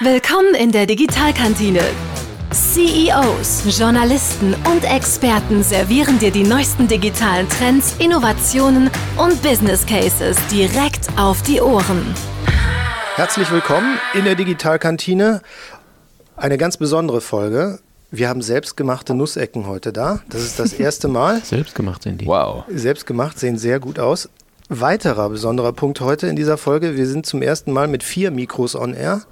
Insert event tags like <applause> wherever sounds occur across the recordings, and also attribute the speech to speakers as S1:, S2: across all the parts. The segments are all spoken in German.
S1: Willkommen in der Digitalkantine. CEOs, Journalisten und Experten servieren dir die neuesten digitalen Trends, Innovationen und Business Cases direkt auf die Ohren.
S2: Herzlich willkommen in der Digitalkantine. Eine ganz besondere Folge. Wir haben selbstgemachte Nussecken heute da. Das ist das erste Mal. <laughs>
S3: Selbstgemacht sind die.
S4: Wow.
S2: Selbstgemacht, sehen sehr gut aus. Weiterer besonderer Punkt heute in dieser Folge. Wir sind zum ersten Mal mit vier Mikros on air.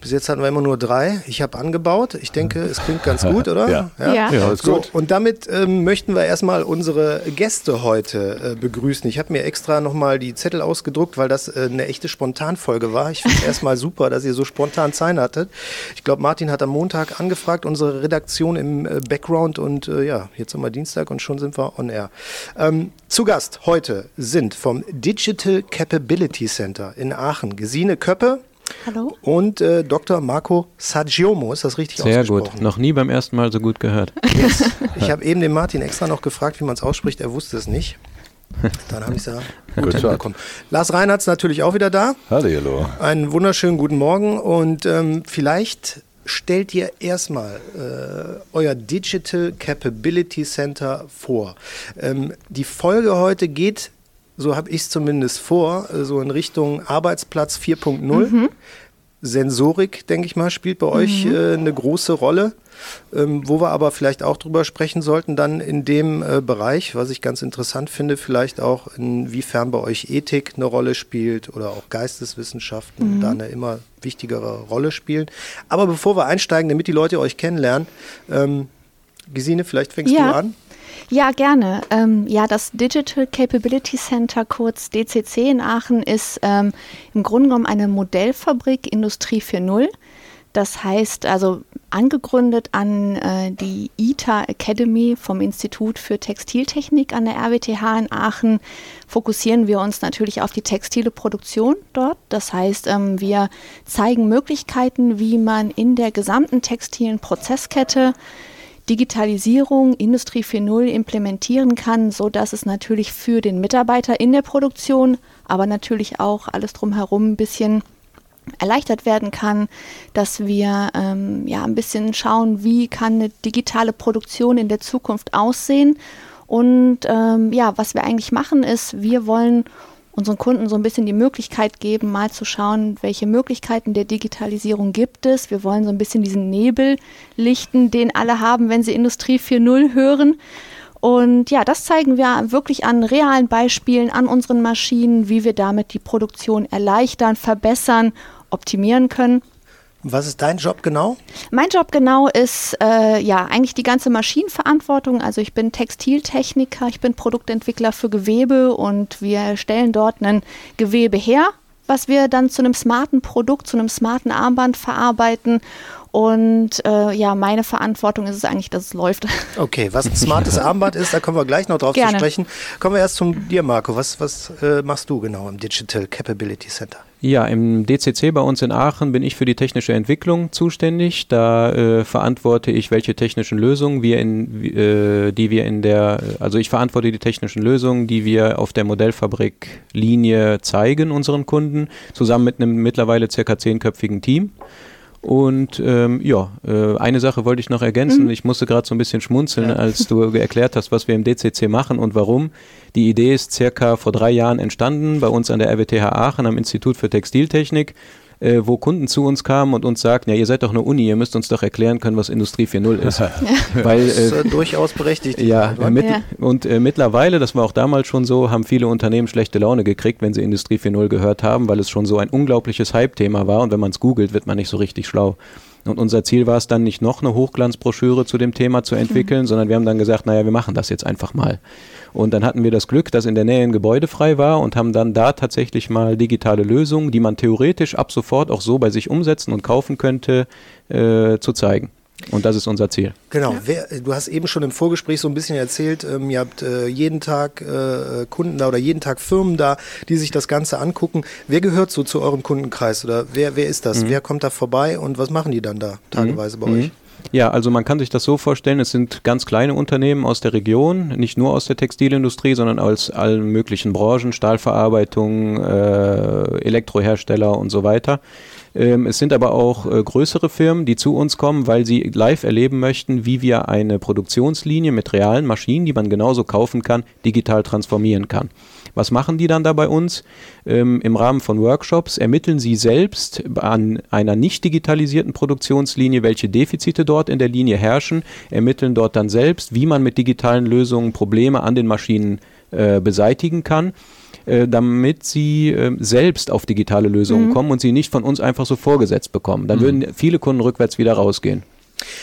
S2: Bis jetzt hatten wir immer nur drei. Ich habe angebaut. Ich denke, es klingt ganz gut, oder? <laughs>
S4: Ja.
S5: Ja.
S3: Ja,
S4: ist
S2: So,
S4: gut.
S2: und damit ähm, möchten wir erstmal unsere Gäste heute äh, begrüßen. Ich habe mir extra nochmal die Zettel ausgedruckt, weil das äh, eine echte Spontanfolge war. Ich finde es <laughs> erstmal super, dass ihr so spontan Zeit hattet. Ich glaube, Martin hat am Montag angefragt, unsere Redaktion im äh, Background und äh, ja, jetzt haben wir Dienstag und schon sind wir on air. Ähm, zu Gast heute sind vom Digital Capability Center in Aachen Gesine Köppe
S5: Hallo?
S2: und äh, Dr. Marco Saggiomo. Ist das richtig
S3: Sehr
S2: ausgesprochen?
S3: gut. Noch nie beim ersten Mal so gut gehört.
S2: Yes. <laughs> Ich habe eben den Martin extra noch gefragt, wie man es ausspricht. Er wusste es nicht. Dann habe ich es <laughs> ja gut hinbekommen. Lars Reinhardt ist natürlich auch wieder da.
S4: Hallo.
S2: Einen wunderschönen guten Morgen und ähm, vielleicht stellt ihr erstmal äh, euer Digital Capability Center vor. Ähm, die Folge heute geht, so habe ich es zumindest vor, äh, so in Richtung Arbeitsplatz 4.0. Sensorik, denke ich mal, spielt bei euch äh, eine große Rolle. Ähm, wo wir aber vielleicht auch drüber sprechen sollten, dann in dem äh, Bereich, was ich ganz interessant finde, vielleicht auch inwiefern bei euch Ethik eine Rolle spielt oder auch Geisteswissenschaften da eine immer wichtigere Rolle spielen. Aber bevor wir einsteigen, damit die Leute euch kennenlernen, ähm, Gesine, vielleicht fängst
S5: Ja.
S2: du an.
S5: Ja, gerne. Ähm, ja, das Digital Capability Center, kurz DCC in Aachen, ist ähm, im Grunde genommen eine Modellfabrik Industrie 4.0. Das heißt, also angegründet an äh, die ITA Academy vom Institut für Textiltechnik an der RWTH in Aachen, fokussieren wir uns natürlich auf die textile Produktion dort. Das heißt, ähm, wir zeigen Möglichkeiten, wie man in der gesamten textilen Prozesskette Digitalisierung, Industrie 4.0 implementieren kann, so dass es natürlich für den Mitarbeiter in der Produktion, aber natürlich auch alles drumherum ein bisschen erleichtert werden kann, dass wir ähm, ja ein bisschen schauen, wie kann eine digitale Produktion in der Zukunft aussehen. Und ähm, ja, was wir eigentlich machen ist, wir wollen unseren Kunden so ein bisschen die Möglichkeit geben, mal zu schauen, welche Möglichkeiten der Digitalisierung gibt es. Wir wollen so ein bisschen diesen Nebel lichten, den alle haben, wenn sie Industrie 4.0 hören. Und ja, das zeigen wir wirklich an realen Beispielen, an unseren Maschinen, wie wir damit die Produktion erleichtern, verbessern, optimieren können.
S2: Was ist dein Job genau?
S5: Mein Job genau ist äh, ja eigentlich die ganze Maschinenverantwortung. Also ich bin Textiltechniker, ich bin Produktentwickler für Gewebe und wir stellen dort ein Gewebe her, was wir dann zu einem smarten Produkt, zu einem smarten Armband verarbeiten. Und äh, ja, meine Verantwortung ist es eigentlich, dass es läuft. <laughs>
S2: Okay, was ein smartes Armband ist, da kommen wir gleich noch drauf
S5: Gerne.
S2: zu sprechen. Kommen wir erst zum dir, Marco. Was, was äh, machst du genau im Digital Capability Center?
S3: Ja, im DCC bei uns in Aachen bin ich für die technische Entwicklung zuständig. Da äh, verantworte ich, welche technischen Lösungen wir in, äh, die wir in der, also ich verantworte die technischen Lösungen, die wir auf der Modellfabrik-Linie zeigen unseren Kunden, zusammen mit einem mittlerweile circa zehnköpfigen Team. Und ähm, ja, äh, eine Sache wollte ich noch ergänzen. Ich musste gerade so ein bisschen schmunzeln,
S2: Ja.
S3: als du <laughs> erklärt hast, was wir im DCC machen und warum. Die Idee ist circa vor drei Jahren entstanden bei uns an der RWTH Aachen am Institut für Textiltechnik, äh, wo Kunden zu uns kamen und uns sagten, ja, ihr seid doch eine Uni, ihr müsst uns doch erklären können, was Industrie 4.0 ist. <laughs> Weil
S2: Das ist
S3: äh,
S2: äh, durchaus berechtigt.
S3: ja,
S2: Antwort.
S3: mit,
S5: Ja.
S3: und äh, mittlerweile, das war auch damals schon so, haben viele Unternehmen schlechte Laune gekriegt, wenn sie Industrie 4.0 gehört haben, weil es schon so ein unglaubliches Hype-Thema war und wenn man es googelt, wird man nicht so richtig schlau. Und unser Ziel war es dann nicht noch eine Hochglanzbroschüre zu dem Thema zu entwickeln, sondern wir haben dann gesagt, naja, wir machen das jetzt einfach mal. Und dann hatten wir das Glück, dass in der Nähe ein Gebäude frei war und haben dann da tatsächlich mal digitale Lösungen, die man theoretisch ab sofort auch so bei sich umsetzen und kaufen könnte, äh, zu zeigen. Und das ist unser Ziel.
S2: Genau, wer, du hast eben schon im Vorgespräch so ein bisschen erzählt, ähm, ihr habt äh, jeden Tag äh, Kunden da oder jeden Tag Firmen da, die sich das Ganze angucken. Wer gehört so zu eurem Kundenkreis oder wer, wer ist das? Wer kommt da vorbei und was machen die dann da tageweise bei euch?
S3: Ja, also man kann sich das so vorstellen, es sind ganz kleine Unternehmen aus der Region, nicht nur aus der Textilindustrie, sondern aus allen möglichen Branchen, Stahlverarbeitung, äh, Elektrohersteller und so weiter. Ähm, es sind aber auch äh, größere Firmen, die zu uns kommen, weil sie live erleben möchten, wie wir eine Produktionslinie mit realen Maschinen, die man genauso kaufen kann, digital transformieren kann. Was machen die dann da bei uns? Ähm, Im Rahmen von Workshops ermitteln sie selbst an einer nicht digitalisierten Produktionslinie, welche Defizite dort in der Linie herrschen, ermitteln dort dann selbst, wie man mit digitalen Lösungen Probleme an den Maschinen äh, beseitigen kann äh, damit sie äh, selbst auf digitale Lösungen mhm. kommen und sie nicht von uns einfach so vorgesetzt bekommen. Dann mhm. würden viele Kunden rückwärts wieder rausgehen.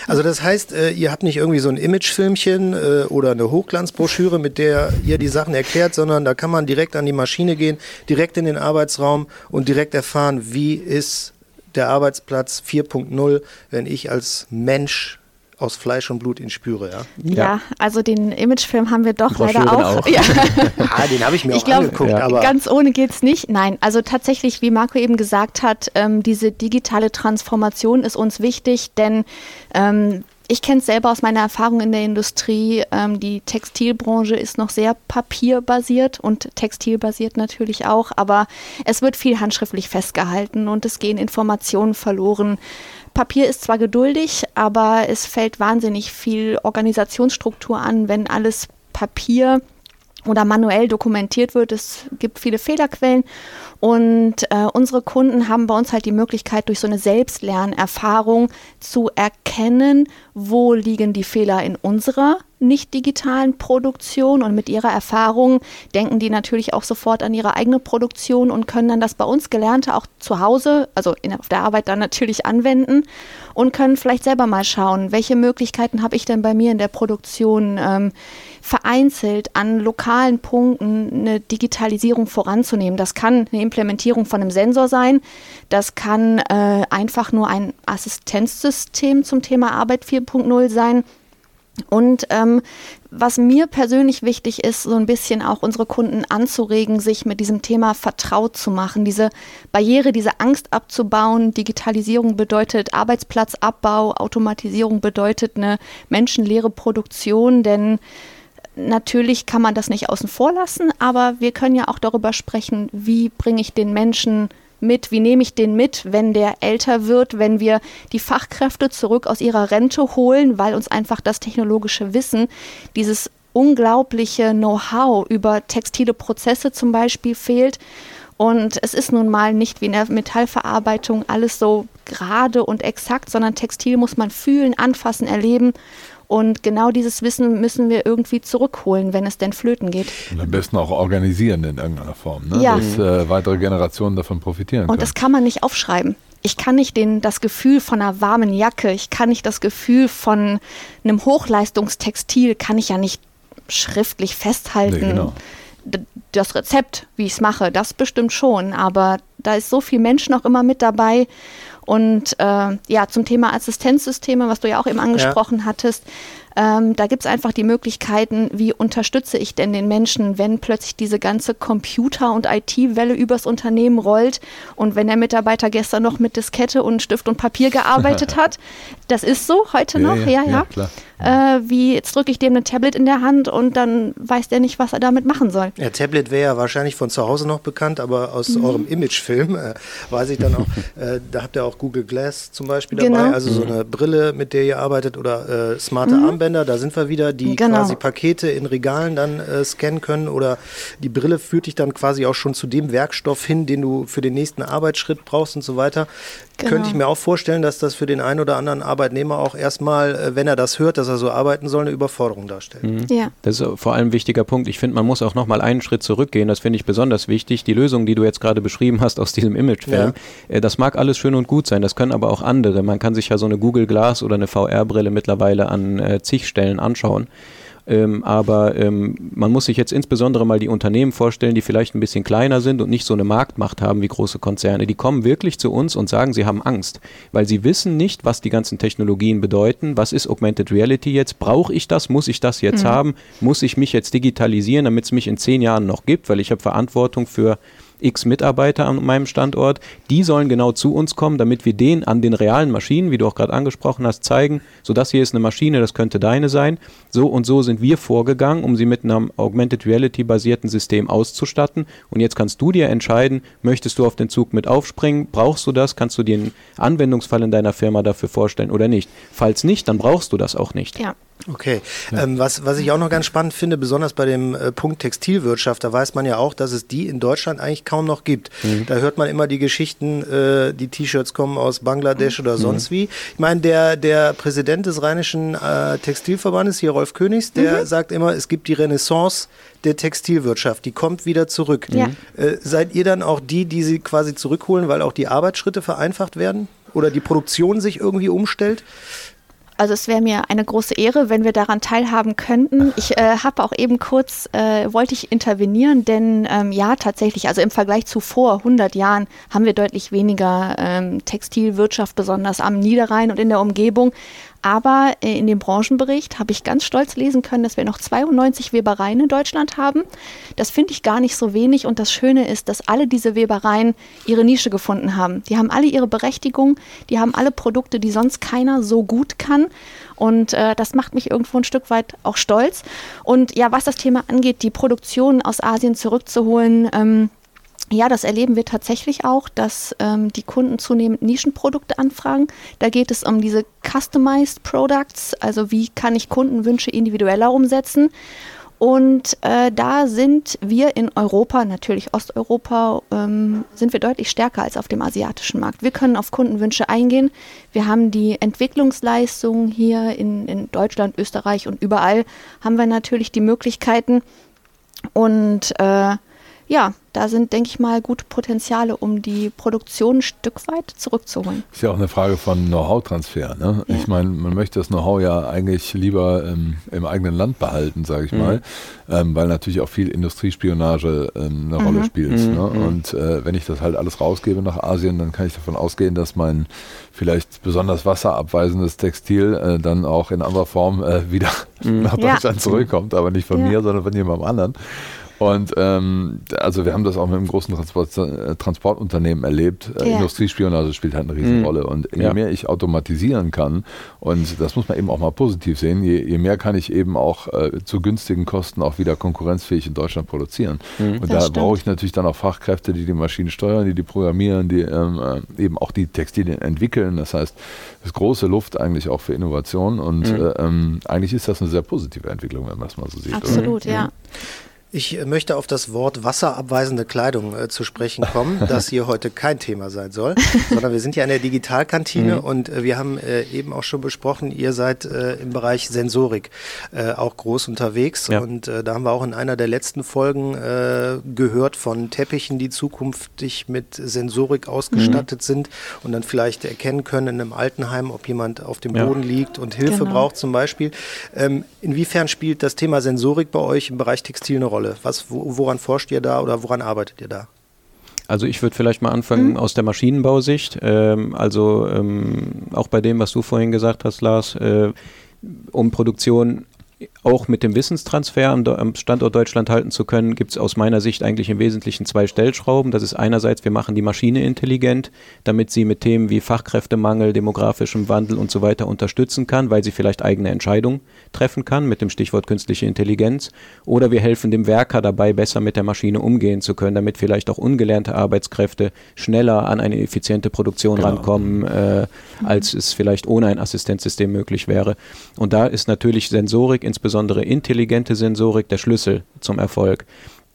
S2: Also das heißt, äh, ihr habt nicht irgendwie so ein Imagefilmchen äh, oder eine Hochglanzbroschüre, mit der ihr die Sachen erklärt, sondern da kann man direkt an die Maschine gehen, direkt in den Arbeitsraum und direkt erfahren, wie ist der Arbeitsplatz 4.0, wenn ich als Mensch aus Fleisch und Blut ihn spüre, ja?
S5: Ja, also den Imagefilm haben wir doch leider auch. auch. Ja. <laughs>
S2: ah, den habe ich mir ich auch glaub, angeguckt. Ja.
S5: Aber ganz ohne geht es nicht. Nein, also tatsächlich, wie Marco eben gesagt hat, ähm, diese digitale Transformation ist uns wichtig, denn ähm, ich kenne es selber aus meiner Erfahrung in der Industrie. Ähm, die Textilbranche ist noch sehr papierbasiert und textilbasiert natürlich auch, aber es wird viel handschriftlich festgehalten und es gehen Informationen verloren. Papier ist zwar geduldig, aber es fällt wahnsinnig viel Organisationsstruktur an, wenn alles Papier oder manuell dokumentiert wird. Es gibt viele Fehlerquellen und äh, unsere Kunden haben bei uns halt die Möglichkeit, durch so eine Selbstlernerfahrung zu erkennen, wo liegen die Fehler in unserer nicht digitalen Produktion und mit ihrer Erfahrung denken die natürlich auch sofort an ihre eigene Produktion und können dann das bei uns Gelernte auch zu Hause, also in, auf der Arbeit dann natürlich anwenden und können vielleicht selber mal schauen, welche Möglichkeiten habe ich denn bei mir in der Produktion ähm, vereinzelt an lokalen Punkten eine Digitalisierung voranzunehmen. Das kann eine Implementierung von einem Sensor sein, das kann äh, einfach nur ein Assistenzsystem zum Thema Arbeit 4.0 sein und ähm, was mir persönlich wichtig ist, so ein bisschen auch unsere Kunden anzuregen, sich mit diesem Thema vertraut zu machen, diese Barriere, diese Angst abzubauen. Digitalisierung bedeutet Arbeitsplatzabbau, Automatisierung bedeutet eine menschenleere Produktion, denn natürlich kann man das nicht außen vor lassen, aber wir können ja auch darüber sprechen, wie bringe ich den Menschen mit, wie nehme ich den mit, wenn der älter wird, wenn wir die Fachkräfte zurück aus ihrer Rente holen, weil uns einfach das technologische Wissen, dieses unglaubliche Know-how über textile Prozesse zum Beispiel fehlt. Und es ist nun mal nicht wie in der Metallverarbeitung alles so gerade und exakt, sondern Textil muss man fühlen, anfassen, erleben. Und genau dieses Wissen müssen wir irgendwie zurückholen, wenn es denn flöten geht.
S4: Und am besten auch organisieren in irgendeiner Form, ne? ja. dass äh, weitere Generationen davon profitieren können.
S5: Und das kann man nicht aufschreiben. Ich kann nicht den, das Gefühl von einer warmen Jacke, ich kann nicht das Gefühl von einem Hochleistungstextil, kann ich ja nicht schriftlich festhalten. Nee, genau das Rezept, wie ich es mache, das bestimmt schon, aber da ist so viel Mensch noch immer mit dabei und äh, ja, zum Thema Assistenzsysteme, was du ja auch eben angesprochen ja. hattest, ähm, da gibt es einfach die Möglichkeiten, wie unterstütze ich denn den Menschen, wenn plötzlich diese ganze Computer- und IT-Welle übers Unternehmen rollt und wenn der Mitarbeiter gestern noch mit Diskette und Stift und Papier gearbeitet <laughs> hat. Das ist so heute noch, ja, ja. ja. Äh, wie jetzt drücke ich dem ein Tablet in der Hand und dann weiß der nicht, was er damit machen soll.
S2: Ja, Tablet wäre ja wahrscheinlich von zu Hause noch bekannt, aber aus mhm. eurem Imagefilm äh, weiß ich dann auch, <laughs> äh, da habt ihr auch Google Glass zum Beispiel dabei, genau. also so eine Brille, mit der ihr arbeitet oder äh, smarte mhm. Armbänder Armbänder, da sind wir wieder, die genau. quasi Pakete in Regalen dann äh, scannen können oder die Brille führt dich dann quasi auch schon zu dem Werkstoff hin, den du für den nächsten Arbeitsschritt brauchst und so weiter. Genau. Könnte ich mir auch vorstellen, dass das für den einen oder anderen Arbeitnehmer auch erstmal, äh, wenn er das hört, dass er so arbeiten soll, eine Überforderung darstellt.
S3: Mhm. Ja. Das ist vor allem ein wichtiger Punkt. Ich finde, man muss auch nochmal einen Schritt zurückgehen. Das finde ich besonders wichtig. Die Lösung, die du jetzt gerade beschrieben hast aus diesem Imagefilm, ja. Äh, das mag alles schön und gut sein. Das können aber auch andere. Man kann sich ja so eine Google Glass oder eine VR-Brille mittlerweile an äh, zig Stellen anschauen. Ähm, aber ähm, man muss sich jetzt insbesondere mal die Unternehmen vorstellen, die vielleicht ein bisschen kleiner sind und nicht so eine Marktmacht haben wie große Konzerne. Die kommen wirklich zu uns und sagen, sie haben Angst, weil sie wissen nicht, was die ganzen Technologien bedeuten. Was ist Augmented Reality jetzt? Brauche ich das? Muss ich das jetzt mhm. haben? Muss ich mich jetzt digitalisieren, damit es mich in zehn Jahren noch gibt? Weil ich habe Verantwortung für x Mitarbeiter an meinem Standort, die sollen genau zu uns kommen, damit wir denen an den realen Maschinen, wie du auch gerade angesprochen hast, zeigen, so das hier ist eine Maschine, das könnte deine sein. So und so sind wir vorgegangen, um sie mit einem Augmented Reality basierten System auszustatten. Und jetzt kannst du dir entscheiden, möchtest du auf den Zug mit aufspringen, brauchst du das, kannst du dir einen Anwendungsfall in deiner Firma dafür vorstellen oder nicht. Falls nicht, dann brauchst du das auch nicht.
S5: Ja.
S2: Okay, ja. ähm, was, was ich auch noch ganz spannend finde, besonders bei dem äh, Punkt Textilwirtschaft, da weiß man ja auch, dass es die in Deutschland eigentlich kaum noch gibt. Mhm. Da hört man immer die Geschichten, äh, die T-Shirts kommen aus Bangladesch mhm. oder sonst wie. Ich meine, der, der Präsident des Rheinischen äh, Textilverbandes, hier Rolf Königs, der mhm. sagt immer, es gibt die Renaissance der Textilwirtschaft, die kommt wieder zurück. Ja. Äh, seid ihr dann auch die, die sie quasi zurückholen, weil auch die Arbeitsschritte vereinfacht werden? Oder die Produktion sich irgendwie umstellt?
S5: Also es wäre mir eine große Ehre, wenn wir daran teilhaben könnten. Ich äh, habe auch eben kurz, äh, wollte ich intervenieren, denn ähm, ja, tatsächlich, also im Vergleich zu vor 100 Jahren haben wir deutlich weniger ähm, Textilwirtschaft, besonders am Niederrhein und in der Umgebung. Aber äh, in dem Branchenbericht habe ich ganz stolz lesen können, dass wir noch 92 Webereien in Deutschland haben. Das finde ich gar nicht so wenig. Und das Schöne ist, dass alle diese Webereien ihre Nische gefunden haben. Die haben alle ihre Berechtigung. Die haben alle Produkte, die sonst keiner so gut kann. Und äh, das macht mich irgendwo ein Stück weit auch stolz. Und ja, was das Thema angeht, die Produktion aus Asien zurückzuholen, ähm, ja, das erleben wir tatsächlich auch, dass ähm, die Kunden zunehmend Nischenprodukte anfragen. Da geht es um diese Customized Products, also wie kann ich Kundenwünsche individueller umsetzen. Und äh, da sind wir in Europa, natürlich Osteuropa, ähm, sind wir deutlich stärker als auf dem asiatischen Markt. Wir können auf Kundenwünsche eingehen. Wir haben die Entwicklungsleistungen hier in, in Deutschland, Österreich und überall haben wir natürlich die Möglichkeiten. Und äh, ja, da sind, denke ich mal, gute Potenziale, um die Produktion ein Stück weit zurückzuholen.
S4: Ist ja auch eine Frage von Know-how-Transfer. Ne? Ja. Ich meine, man möchte das Know-how ja eigentlich lieber ähm, im eigenen Land behalten, sage ich mhm. mal, ähm, weil natürlich auch viel Industriespionage ähm, eine mhm. Rolle spielt. Mhm. Ne? Mhm. Und äh, wenn ich das halt alles rausgebe nach Asien, dann kann ich davon ausgehen, dass mein vielleicht besonders wasserabweisendes Textil äh, dann auch in anderer Form äh, wieder <laughs> mhm. nach Deutschland ja. zurückkommt, aber nicht von ja. mir, sondern von jemandem anderen. Und ähm, also wir haben das auch mit einem großen Transport, äh, Transportunternehmen erlebt. Äh, ja. Industriespionage spielt halt eine Riesenrolle. Mhm. Und je ja. mehr ich automatisieren kann, und das muss man eben auch mal positiv sehen, je, je mehr kann ich eben auch äh, zu günstigen Kosten auch wieder konkurrenzfähig in Deutschland produzieren. Mhm. Und das da brauche ich natürlich dann auch Fachkräfte, die die Maschinen steuern, die die programmieren, die ähm, äh, eben auch die Textilien entwickeln. Das heißt, es ist große Luft eigentlich auch für Innovation. Und mhm. äh, ähm, eigentlich ist das eine sehr positive Entwicklung, wenn man das mal so sieht.
S5: Absolut, oder? ja.
S2: Ich möchte auf das Wort wasserabweisende Kleidung äh, zu sprechen <laughs> kommen, das hier heute kein Thema sein soll, <laughs> sondern wir sind ja in der Digitalkantine mhm. und äh, wir haben äh, eben auch schon besprochen, ihr seid äh, im Bereich Sensorik äh, auch groß unterwegs ja. und äh, da haben wir auch in einer der letzten Folgen gehört von Teppichen, die zukünftig mit Sensorik ausgestattet mhm. sind und dann vielleicht erkennen können in einem Altenheim, ob jemand auf dem ja. Boden liegt und Hilfe genau. braucht zum Beispiel. Ähm, inwiefern spielt das Thema Sensorik bei euch im Bereich Textil eine Rolle? Rolle? Was, woran forscht ihr da oder woran arbeitet ihr da?
S3: Also ich würde vielleicht mal anfangen mhm. aus der Maschinenbausicht. Ähm, also ähm, auch bei dem, was du vorhin gesagt hast, Lars, äh, um Produktion auch mit dem Wissenstransfer am, Standort Deutschland halten zu können, gibt es aus meiner Sicht eigentlich im Wesentlichen zwei Stellschrauben. Das ist einerseits, wir machen die Maschine intelligent, damit sie mit Themen wie Fachkräftemangel, demografischem Wandel und so weiter unterstützen kann, weil sie vielleicht eigene Entscheidungen treffen kann mit dem Stichwort künstliche Intelligenz. Oder wir helfen dem Werker dabei, besser mit der Maschine umgehen zu können, damit vielleicht auch ungelernte Arbeitskräfte schneller an eine effiziente Produktion genau. rankommen, äh, als es vielleicht ohne ein Assistenzsystem möglich wäre. Und da ist natürlich Sensorik insbesondere intelligente Sensorik der Schlüssel zum Erfolg.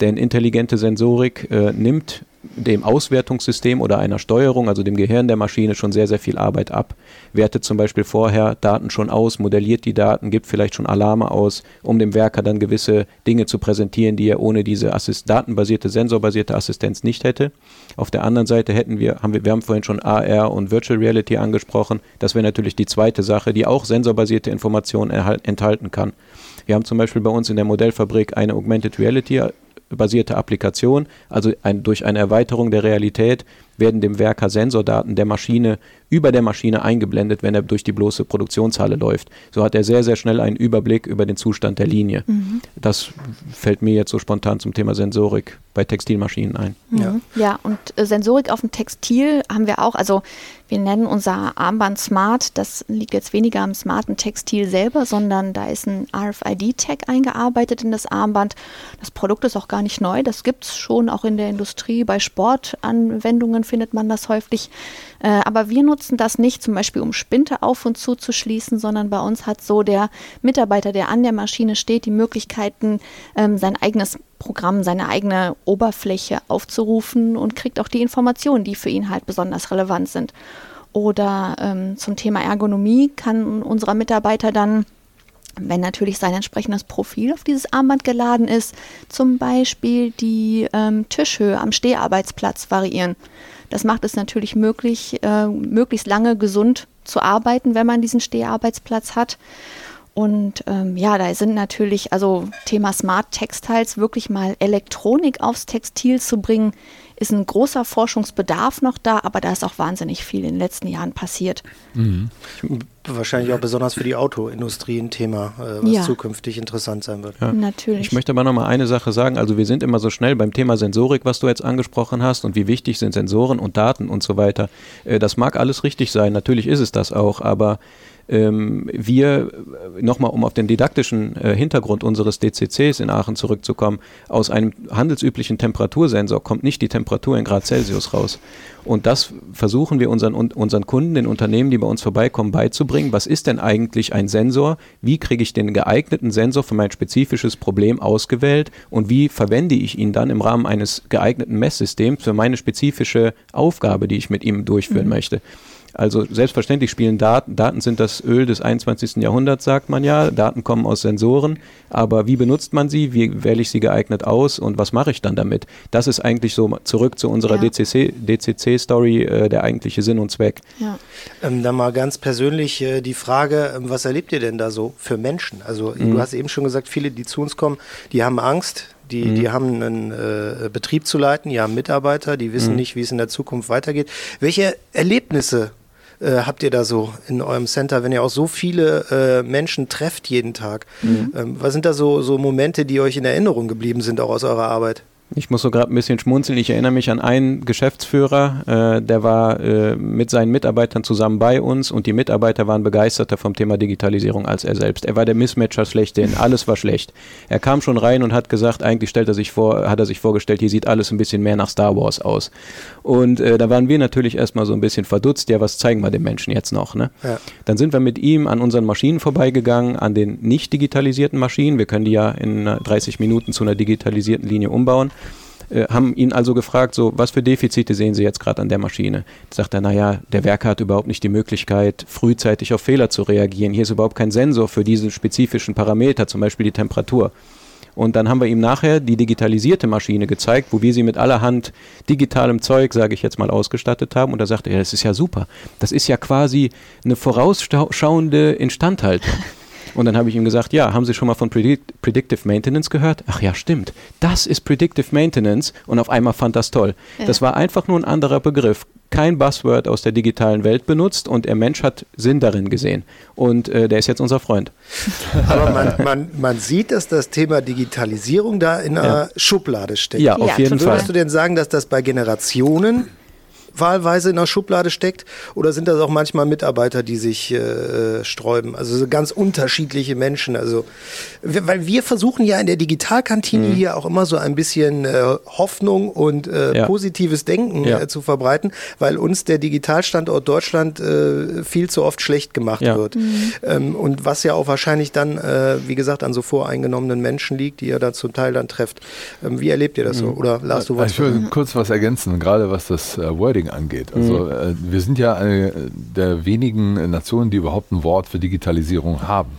S3: Denn intelligente Sensorik äh, nimmt dem Auswertungssystem oder einer Steuerung, also dem Gehirn der Maschine, schon sehr, sehr viel Arbeit ab. Wertet zum Beispiel vorher Daten schon aus, modelliert die Daten, gibt vielleicht schon Alarme aus, um dem Werker dann gewisse Dinge zu präsentieren, die er ohne diese Assist datenbasierte, sensorbasierte Assistenz nicht hätte. Auf der anderen Seite hätten wir, haben wir, wir haben vorhin schon AR und Virtual Reality angesprochen. Das wäre natürlich die zweite Sache, die auch sensorbasierte Informationen enthalten kann. Wir haben zum Beispiel bei uns in der Modellfabrik eine Augmented Reality basierte Applikation, also ein, durch eine Erweiterung der Realität werden dem Werker Sensordaten der Maschine über der Maschine eingeblendet, wenn er durch die bloße Produktionshalle läuft. So hat er sehr, sehr schnell einen Überblick über den Zustand der Linie. Mhm. Das fällt mir jetzt so spontan zum Thema Sensorik bei Textilmaschinen ein.
S5: Mhm. Ja. ja, und äh, Sensorik auf dem Textil haben wir auch. Also wir nennen unser Armband Smart. Das liegt jetzt weniger am smarten Textil selber, sondern da ist ein RFID-Tag eingearbeitet in das Armband. Das Produkt ist auch gar nicht neu. Das gibt es schon auch in der Industrie. Bei Sportanwendungen findet man das häufig. Äh, aber wir nutzen das nicht zum Beispiel, um Spinte auf und zu zu schließen, sondern bei uns hat so der Mitarbeiter, der an der Maschine steht, die Möglichkeiten, ähm, sein eigenes Programm, seine eigene Oberfläche aufzurufen und kriegt auch die Informationen, die für ihn halt besonders relevant sind. Oder ähm, zum Thema Ergonomie kann unser Mitarbeiter dann wenn natürlich sein entsprechendes Profil auf dieses Armband geladen ist, zum Beispiel die ähm, Tischhöhe am Steharbeitsplatz variieren. Das macht es natürlich möglich, äh, möglichst lange gesund zu arbeiten, wenn man diesen Steharbeitsplatz hat. Und ähm, ja, da sind natürlich, also Thema Smart Textiles, wirklich mal Elektronik aufs Textil zu bringen, ist ein großer Forschungsbedarf noch da, aber da ist auch wahnsinnig viel in den letzten Jahren passiert. Mhm.
S2: Wahrscheinlich auch besonders für die Autoindustrie ein Thema, äh, was ja. zukünftig interessant sein wird.
S3: Ja. Natürlich. Ich möchte aber noch mal eine Sache sagen. Also wir sind immer so schnell beim Thema Sensorik, was du jetzt angesprochen hast und wie wichtig sind Sensoren und Daten und so weiter. Äh, das mag alles richtig sein. Natürlich ist es das auch, aber ähm, wir, äh, nochmal um auf den didaktischen äh, Hintergrund unseres DCCs in Aachen zurückzukommen, aus einem handelsüblichen Temperatursensor kommt nicht die Temperatur in Grad Celsius raus. Und das versuchen wir unseren, unseren Kunden, den Unternehmen, die bei uns vorbeikommen, beizubringen. Was ist denn eigentlich ein Sensor? Wie kriege ich den geeigneten Sensor für mein spezifisches Problem ausgewählt? Und wie verwende ich ihn dann im Rahmen eines geeigneten Messsystems für meine spezifische Aufgabe, die ich mit ihm durchführen mhm. möchte? Also selbstverständlich spielen Daten, Daten sind das Öl des 21. Jahrhunderts, sagt man ja. Daten kommen aus Sensoren, aber wie benutzt man sie, wie wähle ich sie geeignet aus und was mache ich dann damit? Das ist eigentlich so zurück zu unserer ja. DCC-Story äh, der eigentliche Sinn und Zweck.
S2: Ja. Ähm, dann mal ganz persönlich äh, die Frage, ähm, was erlebt ihr denn da so für Menschen? Also mhm. du hast eben schon gesagt, viele, die zu uns kommen, die haben Angst, die, mhm. die haben einen äh, Betrieb zu leiten, die haben Mitarbeiter, die wissen mhm. nicht, wie es in der Zukunft weitergeht. Welche Erlebnisse äh, habt ihr da so in eurem Center, wenn ihr auch so viele äh, Menschen trefft jeden Tag? Mhm. Ähm, was sind da so, so Momente, die euch in Erinnerung geblieben sind, auch aus eurer Arbeit?
S3: Ich muss so gerade ein bisschen schmunzeln. Ich erinnere mich an einen Geschäftsführer, äh, der war äh, mit seinen Mitarbeitern zusammen bei uns und die Mitarbeiter waren begeisterter vom Thema Digitalisierung als er selbst. Er war der Mismatcher schlechthin, alles war schlecht. Er kam schon rein und hat gesagt, eigentlich stellt er sich vor, hat er sich vorgestellt, hier sieht alles ein bisschen mehr nach Star Wars aus. Und äh, da waren wir natürlich erstmal so ein bisschen verdutzt, ja, was zeigen wir dem Menschen jetzt noch? Ne? Ja. Dann sind wir mit ihm an unseren Maschinen vorbeigegangen, an den nicht digitalisierten Maschinen. Wir können die ja in 30 Minuten zu einer digitalisierten Linie umbauen. Äh, haben ihn also gefragt, so, was für Defizite sehen Sie jetzt gerade an der Maschine? Da sagt er, naja, der Werker hat überhaupt nicht die Möglichkeit, frühzeitig auf Fehler zu reagieren. Hier ist überhaupt kein Sensor für diese spezifischen Parameter, zum Beispiel die Temperatur. Und dann haben wir ihm nachher die digitalisierte Maschine gezeigt, wo wir sie mit allerhand digitalem Zeug, sage ich jetzt mal, ausgestattet haben. Und da sagte er, das ist ja super. Das ist ja quasi eine vorausschauende Instandhaltung. Und dann habe ich ihm gesagt, ja, haben Sie schon mal von Predict Predictive Maintenance gehört? Ach ja, stimmt. Das ist Predictive Maintenance. Und auf einmal fand das toll. Ja. Das war einfach nur ein anderer Begriff. Kein Buzzword aus der digitalen Welt benutzt und der Mensch hat Sinn darin gesehen. Und äh, der ist jetzt unser Freund. <laughs>
S2: Aber man, man, man sieht, dass das Thema Digitalisierung da in einer ja. Schublade steckt.
S3: Ja, auf ja, jeden
S2: Fall. Würdest du denn sagen, dass das bei Generationen wahlweise in der Schublade steckt? Oder sind das auch manchmal Mitarbeiter, die sich äh, sträuben? Also ganz unterschiedliche Menschen. Also, weil wir versuchen ja in der Digitalkantine mhm. hier auch immer so ein bisschen äh, Hoffnung und äh, ja. positives Denken ja. Äh, zu verbreiten, weil uns der Digitalstandort Deutschland äh, viel zu oft schlecht gemacht ja. wird. Mhm. Ähm, und was ja auch wahrscheinlich dann, äh, wie gesagt, an so voreingenommenen Menschen liegt, die ihr da zum Teil dann trefft. Ähm, wie erlebt ihr das so? Mhm. Oder Lars, du
S4: was? Ich will kurz was ergänzen, gerade was das Wording Marketing angeht. Also mhm. äh, wir sind ja eine der wenigen Nationen, die überhaupt ein Wort für Digitalisierung haben.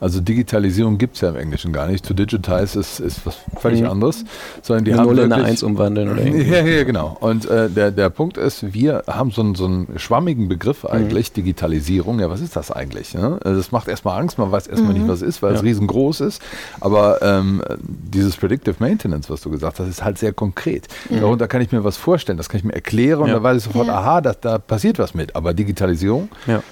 S4: Also Digitalisierung gibt es ja im Englischen gar nicht. To digitize ist, ist was völlig mhm. anderes.
S3: Sondern die eine haben Null in eine Eins umwandeln oder <laughs>
S4: Ja, ja, genau. Und äh, der, der Punkt ist, wir haben so einen, so einen schwammigen Begriff mhm. eigentlich, mhm. Digitalisierung. Ja, was ist das eigentlich? Ne? Also das macht erstmal Angst, man weiß erstmal mhm. nicht, was es ist, weil ja. es riesengroß ist. Aber ähm, dieses Predictive Maintenance, was du gesagt hast, ist halt sehr konkret. Mhm. Darunter kann ich mir was vorstellen, das kann ich mir erklären und ja. dann weiß ich sofort, aha, das, da passiert was mit. Aber Digitalisierung,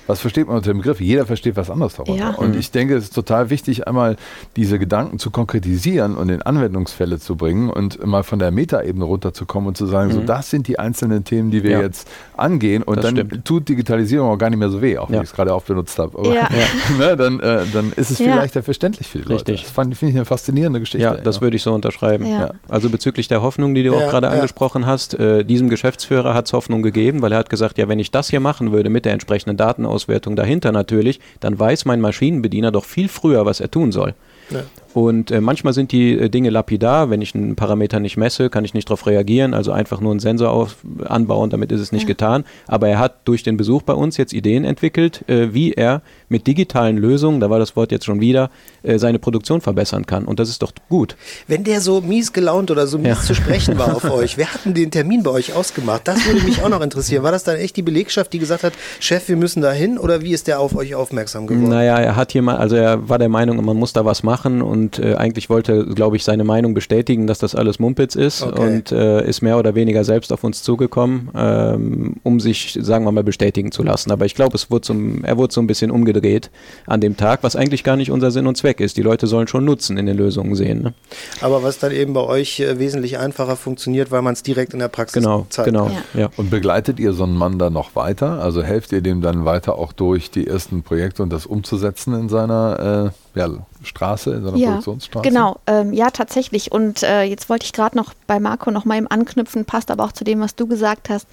S4: was versteht man unter dem Begriff? Jeder versteht was anderes darunter. Und ich denke, es ist total wichtig, einmal diese Gedanken zu konkretisieren und in Anwendungsfälle zu bringen und mal von der Metaebene runterzukommen und zu sagen, so das sind die einzelnen Themen, die wir
S3: Ja.
S4: jetzt angehen. Und
S3: Das
S4: dann
S3: stimmt.
S4: tut Digitalisierung auch gar nicht mehr so weh, auch wenn
S3: Ja.
S4: ich es gerade auch benutzt habe. Aber
S5: Ja. <laughs>
S4: ne, dann, äh, dann ist es viel leichter verständlich für die Leute.
S3: Richtig.
S4: Das finde ich eine faszinierende Geschichte.
S3: Ja, das würde ich so unterschreiben.
S5: Ja.
S3: Ja. Also bezüglich der Hoffnung, die du
S2: Ja,
S3: auch gerade
S2: ja.
S3: angesprochen hast, äh, diesem Geschäftsführer hat es Hoffnung gegeben, weil er hat gesagt, ja, wenn ich das hier machen würde mit der entsprechenden Datenauswertung dahinter natürlich, dann weiß mein Maschinenbediener doch viel früher, was er tun soll.
S2: Ja.
S3: Und äh, manchmal sind die äh, Dinge lapidar. Wenn ich einen Parameter nicht messe, kann ich nicht darauf reagieren. Also einfach nur einen Sensor auf, anbauen, damit ist es nicht getan. Aber er hat durch den Besuch bei uns jetzt Ideen entwickelt, äh, wie er mit digitalen Lösungen, da war das Wort jetzt schon wieder, äh, seine Produktion verbessern kann. Und das ist doch gut.
S2: Wenn der so mies gelaunt oder so mies
S3: Ja.
S2: zu sprechen war auf <laughs> euch, wer hat denn den Termin bei euch ausgemacht? Das würde mich auch noch interessieren. War das dann echt die Belegschaft, die gesagt hat, Chef, wir müssen da hin? Oder wie ist der auf euch aufmerksam geworden?
S3: Naja, er hat hier mal, also er war der Meinung, man muss da was machen und äh, eigentlich wollte, glaube ich, seine Meinung bestätigen, dass das alles Mumpitz ist
S2: Okay.
S3: und äh, ist mehr oder weniger selbst auf uns zugekommen, ähm, um sich, sagen wir mal, bestätigen zu lassen. Aber ich glaube, es wurde zum, er wurde so ein bisschen umgedreht an dem Tag, was eigentlich gar nicht unser Sinn und Zweck ist. Die Leute sollen schon Nutzen in den Lösungen sehen. Ne?
S2: Aber was dann eben bei euch äh, wesentlich einfacher funktioniert, weil man es direkt in der Praxis
S3: Genau,
S2: zeigen
S3: genau.
S5: Ja.
S3: Ja.
S4: Und begleitet ihr so einen Mann dann noch weiter? Also helft ihr dem dann weiter auch durch die ersten Projekte und das umzusetzen in seiner äh, ja, Straße, in seiner
S5: Ja,
S4: Produktionsstraße?
S5: genau. Ähm, ja, tatsächlich. Und äh, jetzt wollte ich gerade noch bei Marco noch mal im anknüpfen, passt aber auch zu dem, was du gesagt hast.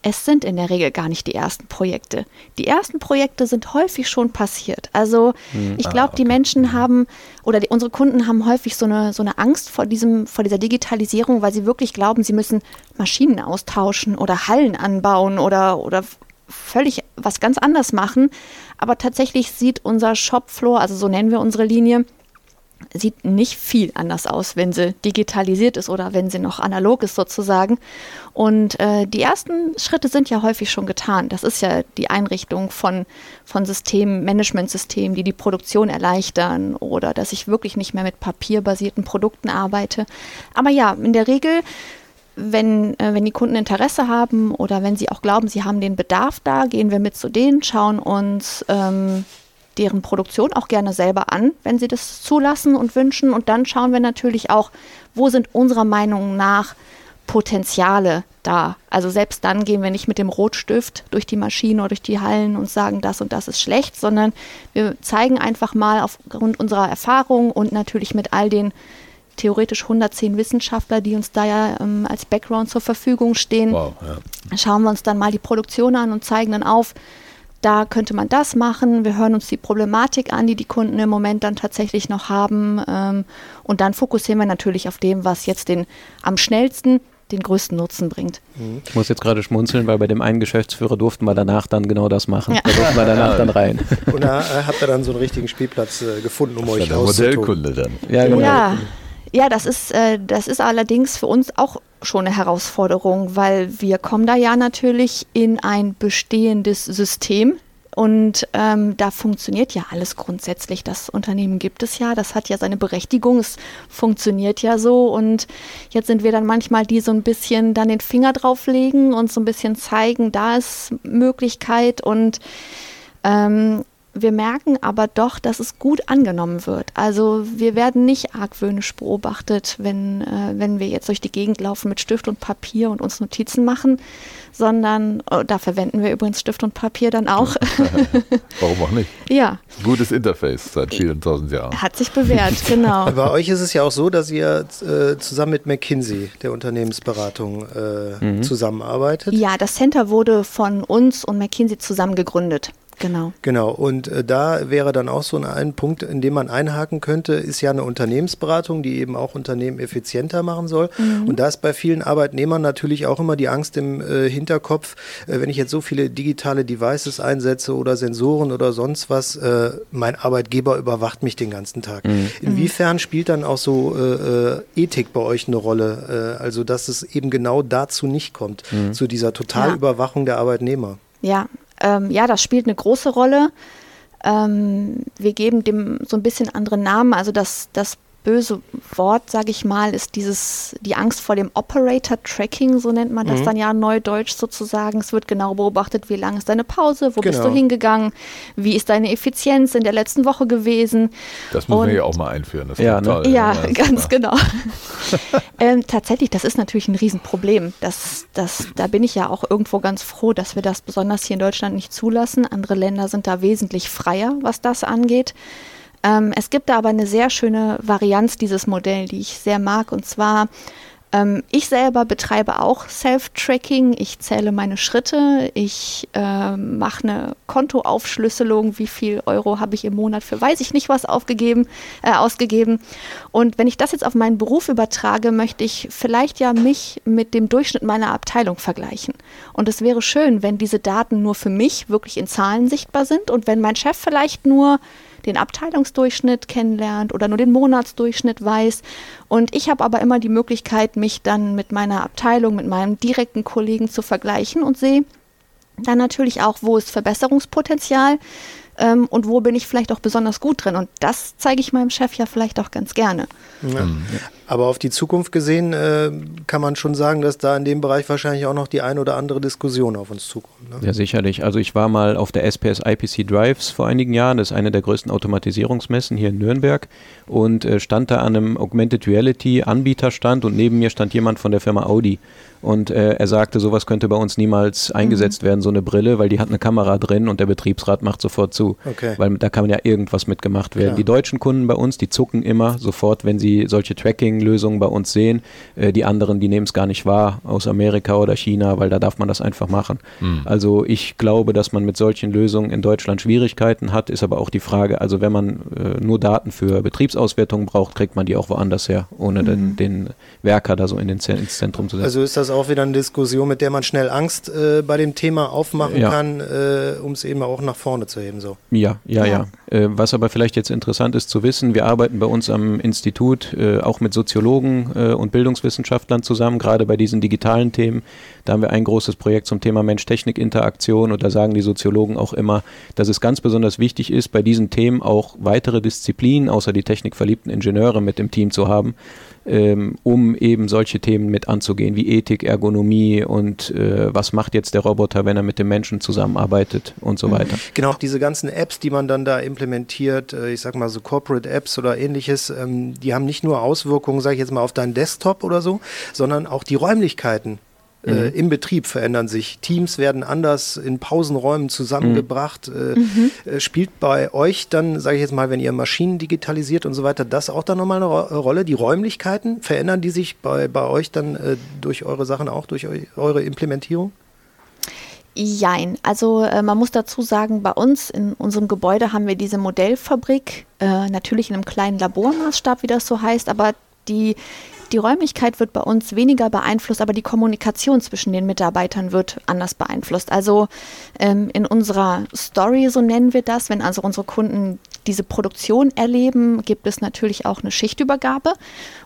S5: Es sind in der Regel gar nicht die ersten Projekte. Die ersten Projekte sind häufig schon passiert. Also ich glaube, die Menschen haben oder die, unsere Kunden haben häufig so eine, so eine Angst vor, diesem, vor dieser Digitalisierung, weil sie wirklich glauben, sie müssen Maschinen austauschen oder Hallen anbauen oder, oder völlig was ganz anders machen. Aber tatsächlich sieht unser Shopfloor, also so nennen wir unsere Linie, sieht nicht viel anders aus, wenn sie digitalisiert ist oder wenn sie noch analog ist sozusagen. Und äh, die ersten Schritte sind ja häufig schon getan. Das ist ja die Einrichtung von, von Systemen, Managementsystemen, die die Produktion erleichtern oder dass ich wirklich nicht mehr mit papierbasierten Produkten arbeite. Aber ja, in der Regel wenn, äh, wenn die Kunden Interesse haben oder wenn sie auch glauben, sie haben den Bedarf da, gehen wir mit zu denen, schauen uns ähm, deren Produktion auch gerne selber an, wenn sie das zulassen und wünschen. Und dann schauen wir natürlich auch, wo sind unserer Meinung nach Potenziale da. Also selbst dann gehen wir nicht mit dem Rotstift durch die Maschine oder durch die Hallen und sagen, das und das ist schlecht, sondern wir zeigen einfach mal aufgrund unserer Erfahrung und natürlich mit all den theoretisch 110 Wissenschaftler, die uns da ja ähm, als Background zur Verfügung stehen,
S4: Wow, ja.
S5: schauen wir uns dann mal die Produktion an und zeigen dann auf, da könnte man das machen. Wir hören uns die Problematik an, die die Kunden im Moment dann tatsächlich noch haben. Ähm, und dann fokussieren wir natürlich auf dem, was jetzt den am schnellsten den größten Nutzen bringt.
S3: Ich muss jetzt gerade schmunzeln, weil bei dem einen Geschäftsführer durften wir danach dann genau das machen.
S5: Ja.
S3: Da durften wir danach dann rein.
S2: Und da äh, habt ihr dann so einen richtigen Spielplatz äh, gefunden, um
S4: Ja,
S2: euch
S4: der
S2: auszutoben.
S4: Modellkunde dann.
S3: Ja, genau.
S5: Ja, ja, das ist, äh, das ist allerdings für uns auch schon eine Herausforderung, weil wir kommen da ja natürlich in ein bestehendes System. Und ähm, da funktioniert ja alles grundsätzlich. Das Unternehmen gibt es ja, das hat ja seine Berechtigung, es funktioniert ja so. Und jetzt sind wir dann manchmal die so ein bisschen dann den Finger drauflegen und so ein bisschen zeigen, da ist Möglichkeit. Und ähm, wir merken aber doch, dass es gut angenommen wird. Also wir werden nicht argwöhnisch beobachtet, wenn, äh, wenn wir jetzt durch die Gegend laufen mit Stift und Papier und uns Notizen machen, sondern oh, da verwenden wir übrigens Stift und Papier dann auch. <laughs>
S4: Warum auch nicht?
S5: ja,
S4: Gutes Interface seit vielen tausend Jahren.
S5: hat sich bewährt, <laughs> genau.
S2: Bei euch ist es ja auch so, dass ihr äh, zusammen mit McKinsey, der Unternehmensberatung, äh, zusammenarbeitet.
S5: Ja, das Center wurde von uns und McKinsey zusammen gegründet. Genau.
S2: Genau, und äh, da wäre dann auch so ein, ein Punkt, in dem man einhaken könnte, ist ja eine Unternehmensberatung, die eben auch Unternehmen effizienter machen soll. Und da ist bei vielen Arbeitnehmern natürlich auch immer die Angst im äh, Hinterkopf, äh, wenn ich jetzt so viele digitale Devices einsetze oder Sensoren oder sonst was, äh, mein Arbeitgeber überwacht mich den ganzen Tag. Inwiefern spielt dann auch so äh, äh, Ethik bei euch eine Rolle? Äh, also, dass es eben genau dazu nicht kommt, zu dieser Totalüberwachung der Arbeitnehmer.
S5: Ja, ähm, ja, das spielt eine große Rolle. Ähm, wir geben dem so ein bisschen anderen Namen. Also das, das böse Wort, sage ich mal, ist dieses, die Angst vor dem Operator-Tracking, so nennt man das mhm. dann ja neudeutsch sozusagen. Es wird genau beobachtet, wie lang ist deine Pause, wo genau. bist du genau. hingegangen, wie ist deine Effizienz in der letzten Woche gewesen.
S4: Das müssen Und, wir ja auch mal einführen.
S5: Das ja, ne? toll, ja, ja <laughs> ganz genau. <laughs> ähm, tatsächlich, das ist natürlich ein Riesenproblem. Das, das, da bin ich ja auch irgendwo ganz froh, dass wir das besonders hier in Deutschland nicht zulassen. Andere Länder sind da wesentlich freier, was das angeht. Ähm, es gibt da aber eine sehr schöne Varianz dieses Modell, die ich sehr mag. Und zwar, ähm, ich selber betreibe auch Self-Tracking. Ich zähle meine Schritte. Ich äh, mache eine Kontoaufschlüsselung. Wie viel Euro habe ich im Monat für weiß ich nicht was aufgegeben, äh, ausgegeben. Und wenn ich das jetzt auf meinen Beruf übertrage, möchte ich vielleicht ja mich mit dem Durchschnitt meiner Abteilung vergleichen. Und es wäre schön, wenn diese Daten nur für mich wirklich in Zahlen sichtbar sind und wenn mein Chef vielleicht nur den Abteilungsdurchschnitt kennenlernt oder nur den Monatsdurchschnitt weiß. Und ich habe aber immer die Möglichkeit, mich dann mit meiner Abteilung, mit meinem direkten Kollegen zu vergleichen und sehe dann natürlich auch, wo ist Verbesserungspotenzial ähm, und wo bin ich vielleicht auch besonders gut drin. Und das zeige ich meinem Chef ja vielleicht auch ganz gerne.
S2: Ja. Mhm. Aber auf die Zukunft gesehen äh, kann man schon sagen, dass da in dem Bereich wahrscheinlich auch noch die ein oder andere Diskussion auf uns zukommt.
S3: Ne? Ja, sicherlich. Also ich war mal auf der SPS IPC Drives vor einigen Jahren, das ist eine der größten Automatisierungsmessen hier in Nürnberg und äh, stand da an einem Augmented Reality Anbieterstand und neben mir stand jemand von der Firma Audi. Und äh, er sagte, sowas könnte bei uns niemals eingesetzt mhm. werden, so eine Brille, weil die hat eine Kamera drin und der Betriebsrat macht sofort zu. Okay. Weil da kann ja irgendwas mitgemacht werden. Klar. Die deutschen Kunden bei uns, die zucken immer sofort, wenn sie solche Tracking-Lösungen bei uns sehen. Äh, die anderen, die nehmen es gar nicht wahr aus Amerika oder China, weil da darf man das einfach machen. Mhm. Also ich glaube, dass man mit solchen Lösungen in Deutschland Schwierigkeiten hat, ist aber auch die Frage, also wenn man äh, nur Daten für Betriebsauswertungen braucht, kriegt man die auch woanders her, ohne mhm. den, den Werker da so in den, ins Zentrum zu setzen.
S2: Also ist das auch wieder eine Diskussion, mit der man schnell Angst äh, bei dem Thema aufmachen ja. kann, äh, um es eben auch nach vorne zu heben. So.
S3: Ja, ja, ja. ja. Äh, was aber vielleicht jetzt interessant ist zu wissen, wir arbeiten bei uns am Institut äh, auch mit Soziologen äh, und Bildungswissenschaftlern zusammen, gerade bei diesen digitalen Themen. Da haben wir ein großes Projekt zum Thema Mensch-Technik-Interaktion und da sagen die Soziologen auch immer, dass es ganz besonders wichtig ist, bei diesen Themen auch weitere Disziplinen außer die technikverliebten Ingenieure mit im Team zu haben ähm, um eben solche Themen mit anzugehen, wie Ethik, Ergonomie und äh, was macht jetzt der Roboter, wenn er mit dem Menschen zusammenarbeitet und so mhm. weiter.
S2: Genau, diese ganzen Apps, die man dann da implementiert, äh, ich sag mal so Corporate Apps oder ähnliches, ähm, die haben nicht nur Auswirkungen, sage ich jetzt mal, auf deinen Desktop oder so, sondern auch die Räumlichkeiten äh, mhm. im Betrieb verändern sich. Teams werden anders in Pausenräumen zusammengebracht. Mhm. Äh, mhm. Äh, spielt bei euch dann, sage ich jetzt mal, wenn ihr Maschinen digitalisiert und so weiter, das auch dann nochmal eine Ro Rolle? Die Räumlichkeiten, verändern die sich bei, bei euch dann durch eure Sachen auch, durch eu eure Implementierung?
S5: Jein. Also äh, man muss dazu sagen, bei uns in unserem Gebäude haben wir diese Modellfabrik, äh, natürlich in einem kleinen Labormaßstab, wie das so heißt, aber die die Räumlichkeit wird bei uns weniger beeinflusst, aber die Kommunikation zwischen den Mitarbeitern wird anders beeinflusst. Also ähm, in unserer Story, so nennen wir das, wenn also unsere Kunden diese Produktion erleben, gibt es natürlich auch eine Schichtübergabe.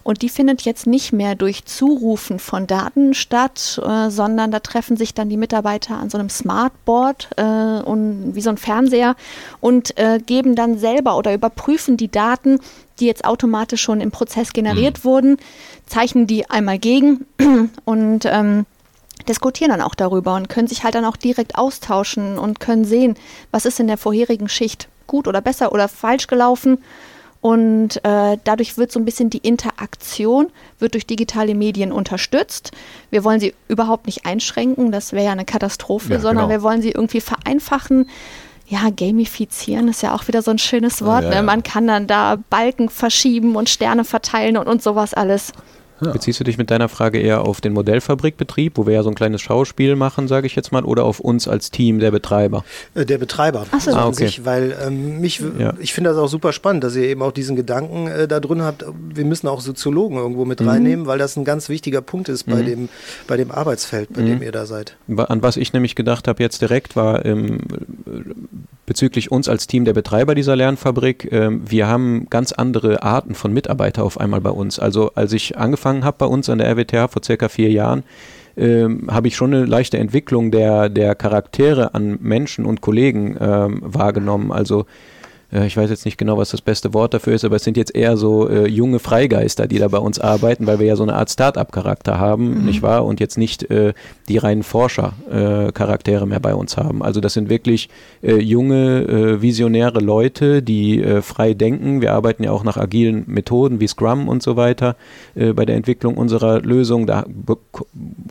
S5: Und die findet jetzt nicht mehr durch Zurufen von Daten statt, äh, sondern da treffen sich dann die Mitarbeiter an so einem Smartboard äh, und wie so ein Fernseher und äh, geben dann selber oder überprüfen die Daten, die jetzt automatisch schon im Prozess generiert mhm. wurden, zeichnen die einmal gegen <clears throat> und ähm, diskutieren dann auch darüber und können sich halt dann auch direkt austauschen und können sehen, was ist in der vorherigen Schicht gut oder besser oder falsch gelaufen. Und äh, dadurch wird so ein bisschen die Interaktion, wird durch digitale Medien unterstützt. Wir wollen sie überhaupt nicht einschränken, das wäre ja eine Katastrophe, ja, sondern genau. wir wollen sie irgendwie vereinfachen. Ja, gamifizieren ist ja auch wieder so ein schönes Wort. Ja, ne? Man kann dann da Balken verschieben und Sterne verteilen und, und sowas alles.
S3: Ja. Beziehst du dich mit deiner Frage eher auf den Modellfabrikbetrieb, wo wir ja so ein kleines Schauspiel machen, sage ich jetzt mal, oder auf uns als Team der Betreiber?
S2: Äh, der Betreiber
S5: Ach so.
S2: ah, okay. sich, weil ähm, mich, ja. ich finde das auch super spannend, dass ihr eben auch diesen Gedanken äh, da drin habt, wir müssen auch Soziologen irgendwo mit mhm. reinnehmen, weil das ein ganz wichtiger Punkt ist bei, mhm. dem, bei dem Arbeitsfeld, bei mhm. dem ihr da seid.
S3: An was ich nämlich gedacht habe jetzt direkt war, ähm, bezüglich uns als Team der Betreiber dieser Lernfabrik, ähm, wir haben ganz andere Arten von Mitarbeiter auf einmal bei uns. Also als ich angefangen habe bei uns an der RWTH vor circa vier Jahren, ähm, habe ich schon eine leichte Entwicklung der, der Charaktere an Menschen und Kollegen ähm, wahrgenommen. Also äh, ich weiß jetzt nicht genau, was das beste Wort dafür ist, aber es sind jetzt eher so äh, junge Freigeister, die da bei uns arbeiten, weil wir ja so eine Art Start-up-Charakter haben, mhm. nicht wahr? Und jetzt nicht äh, die reinen Forscher-Charaktere mehr bei uns haben. Also das sind wirklich äh, junge, äh, visionäre Leute, die äh, frei denken. Wir arbeiten ja auch nach agilen Methoden wie Scrum und so weiter bei der Entwicklung unserer Lösung. Da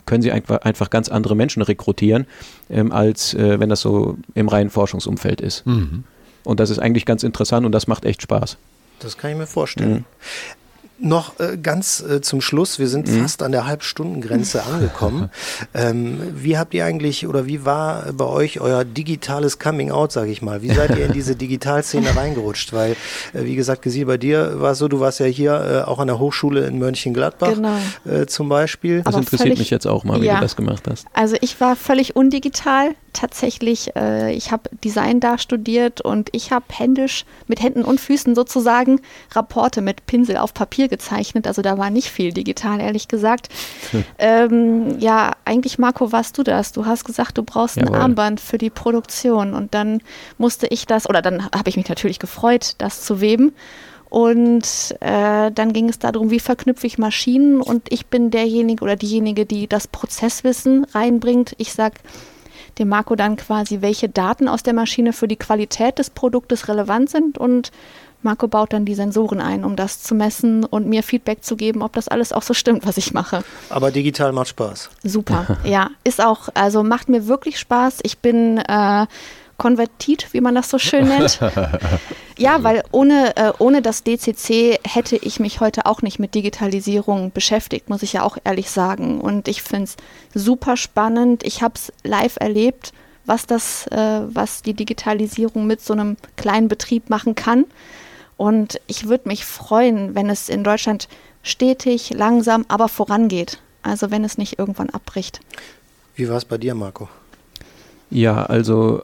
S3: können sie einfach, einfach ganz andere Menschen rekrutieren, ähm, als wenn das so im reinen Forschungsumfeld ist. Mhm. Und das ist eigentlich ganz interessant und das macht echt Spaß.
S2: Das kann ich mir vorstellen. Mhm. Noch äh, ganz äh, zum Schluss, wir sind mhm. fast an der Halbstundengrenze <laughs> angekommen. ähm, wie habt ihr eigentlich oder wie war bei euch euer digitales Coming Out, sage ich mal? Wie seid ihr in <laughs> diese Digitalszene reingerutscht? Weil, äh, wie gesagt, Gesil, bei dir war es so, du warst ja hier äh, auch an der Hochschule in Mönchengladbach
S5: genau.
S2: Äh, zum Beispiel.
S3: Das Aber interessiert völlig, mich jetzt auch mal, wie ja. du das gemacht hast.
S5: Also ich war völlig undigital tatsächlich, äh, ich habe Design da studiert und ich habe händisch mit Händen und Füßen sozusagen Rapporte mit Pinsel auf Papier gezeichnet. Also da war nicht viel digital, ehrlich gesagt. Hm. Ähm, ja, eigentlich, Marco, warst du das. Du hast gesagt, du brauchst Jawohl. ein Armband für die Produktion. Und dann musste ich das, oder dann habe ich mich natürlich gefreut, das zu weben. Und äh, dann ging es darum, wie verknüpfe ich Maschinen und ich bin derjenige oder diejenige, die das Prozesswissen reinbringt. Ich sage, dem Marco dann quasi, welche Daten aus der Maschine für die Qualität des Produktes relevant sind und Marco baut dann die Sensoren ein, um das zu messen und mir Feedback zu geben, ob das alles auch so stimmt, was ich mache.
S2: Aber digital macht Spaß.
S5: Super, <laughs> ja. Ist auch, also macht mir wirklich Spaß. Ich bin äh, konvertiert, wie man das so schön nennt. <laughs> ja, weil ohne, äh, ohne das DCC hätte ich mich heute auch nicht mit Digitalisierung beschäftigt, muss ich ja auch ehrlich sagen. Und ich finde es super spannend. Ich habe es live erlebt, was das, äh, was die Digitalisierung mit so einem kleinen Betrieb machen kann. Und ich würde mich freuen, wenn es in Deutschland stetig, langsam, aber vorangeht. Also wenn es nicht irgendwann abbricht.
S2: Wie war es bei dir, Marco?
S3: Ja, also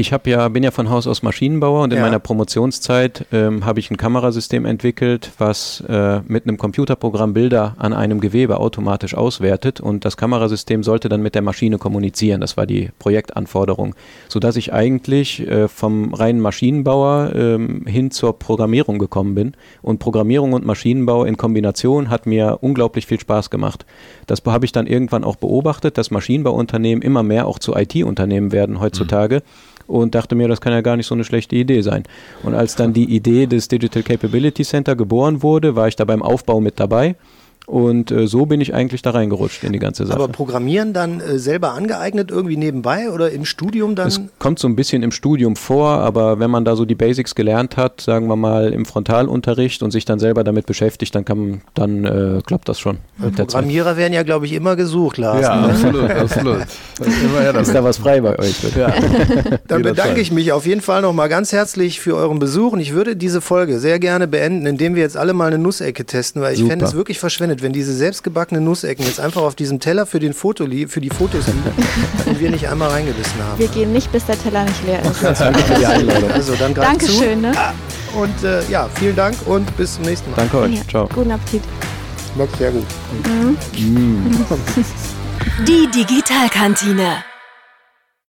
S3: ich habe ja, bin ja von Haus aus Maschinenbauer und in ja. meiner Promotionszeit ähm, habe ich ein Kamerasystem entwickelt, was äh, mit einem Computerprogramm Bilder an einem Gewebe automatisch auswertet und das Kamerasystem sollte dann mit der Maschine kommunizieren. Das war die Projektanforderung, sodass ich eigentlich äh, vom reinen Maschinenbauer ähm, hin zur Programmierung gekommen bin und Programmierung und Maschinenbau in Kombination hat mir unglaublich viel Spaß gemacht. Das habe ich dann irgendwann auch beobachtet, dass Maschinenbauunternehmen immer mehr auch zu IT-Unternehmen werden heutzutage. Mhm und dachte mir, das kann ja gar nicht so eine schlechte Idee sein. Und als dann die Idee des Digital Capability Center geboren wurde, war ich da beim Aufbau mit dabei und äh, so bin ich eigentlich da reingerutscht in die ganze Sache.
S2: Aber Programmieren dann äh, selber angeeignet, irgendwie nebenbei oder im Studium dann?
S3: Es kommt so ein bisschen im Studium vor, aber wenn man da so die Basics gelernt hat, sagen wir mal im Frontalunterricht und sich dann selber damit beschäftigt, dann, kann, dann äh, klappt das schon.
S2: Programmierer werden ja, glaube ich, immer gesucht, Lars.
S3: Ja, ne? absolut, absolut. <laughs> Ist, ist da was frei bei euch? Ja.
S2: dann bedanke ich mich auf jeden Fall nochmal ganz herzlich für euren Besuch und ich würde diese Folge sehr gerne beenden, indem wir jetzt alle mal eine Nussecke testen, weil ich fände es wirklich verschwendet, wenn diese selbstgebackenen Nussecken jetzt einfach auf diesem Teller für, den Foto für die Fotos liegen <laughs> und wir nicht einmal reingebissen haben.
S5: Wir gehen nicht, bis der Teller nicht leer ist.
S2: also dann
S5: Dankeschön. Ne? Ah,
S2: und äh, ja, vielen Dank und bis zum nächsten Mal.
S3: Danke euch. Ja,
S5: Ciao. Guten Appetit.
S2: Schmeckt sehr gut. Mhm. <laughs>
S1: Die Digitalkantine.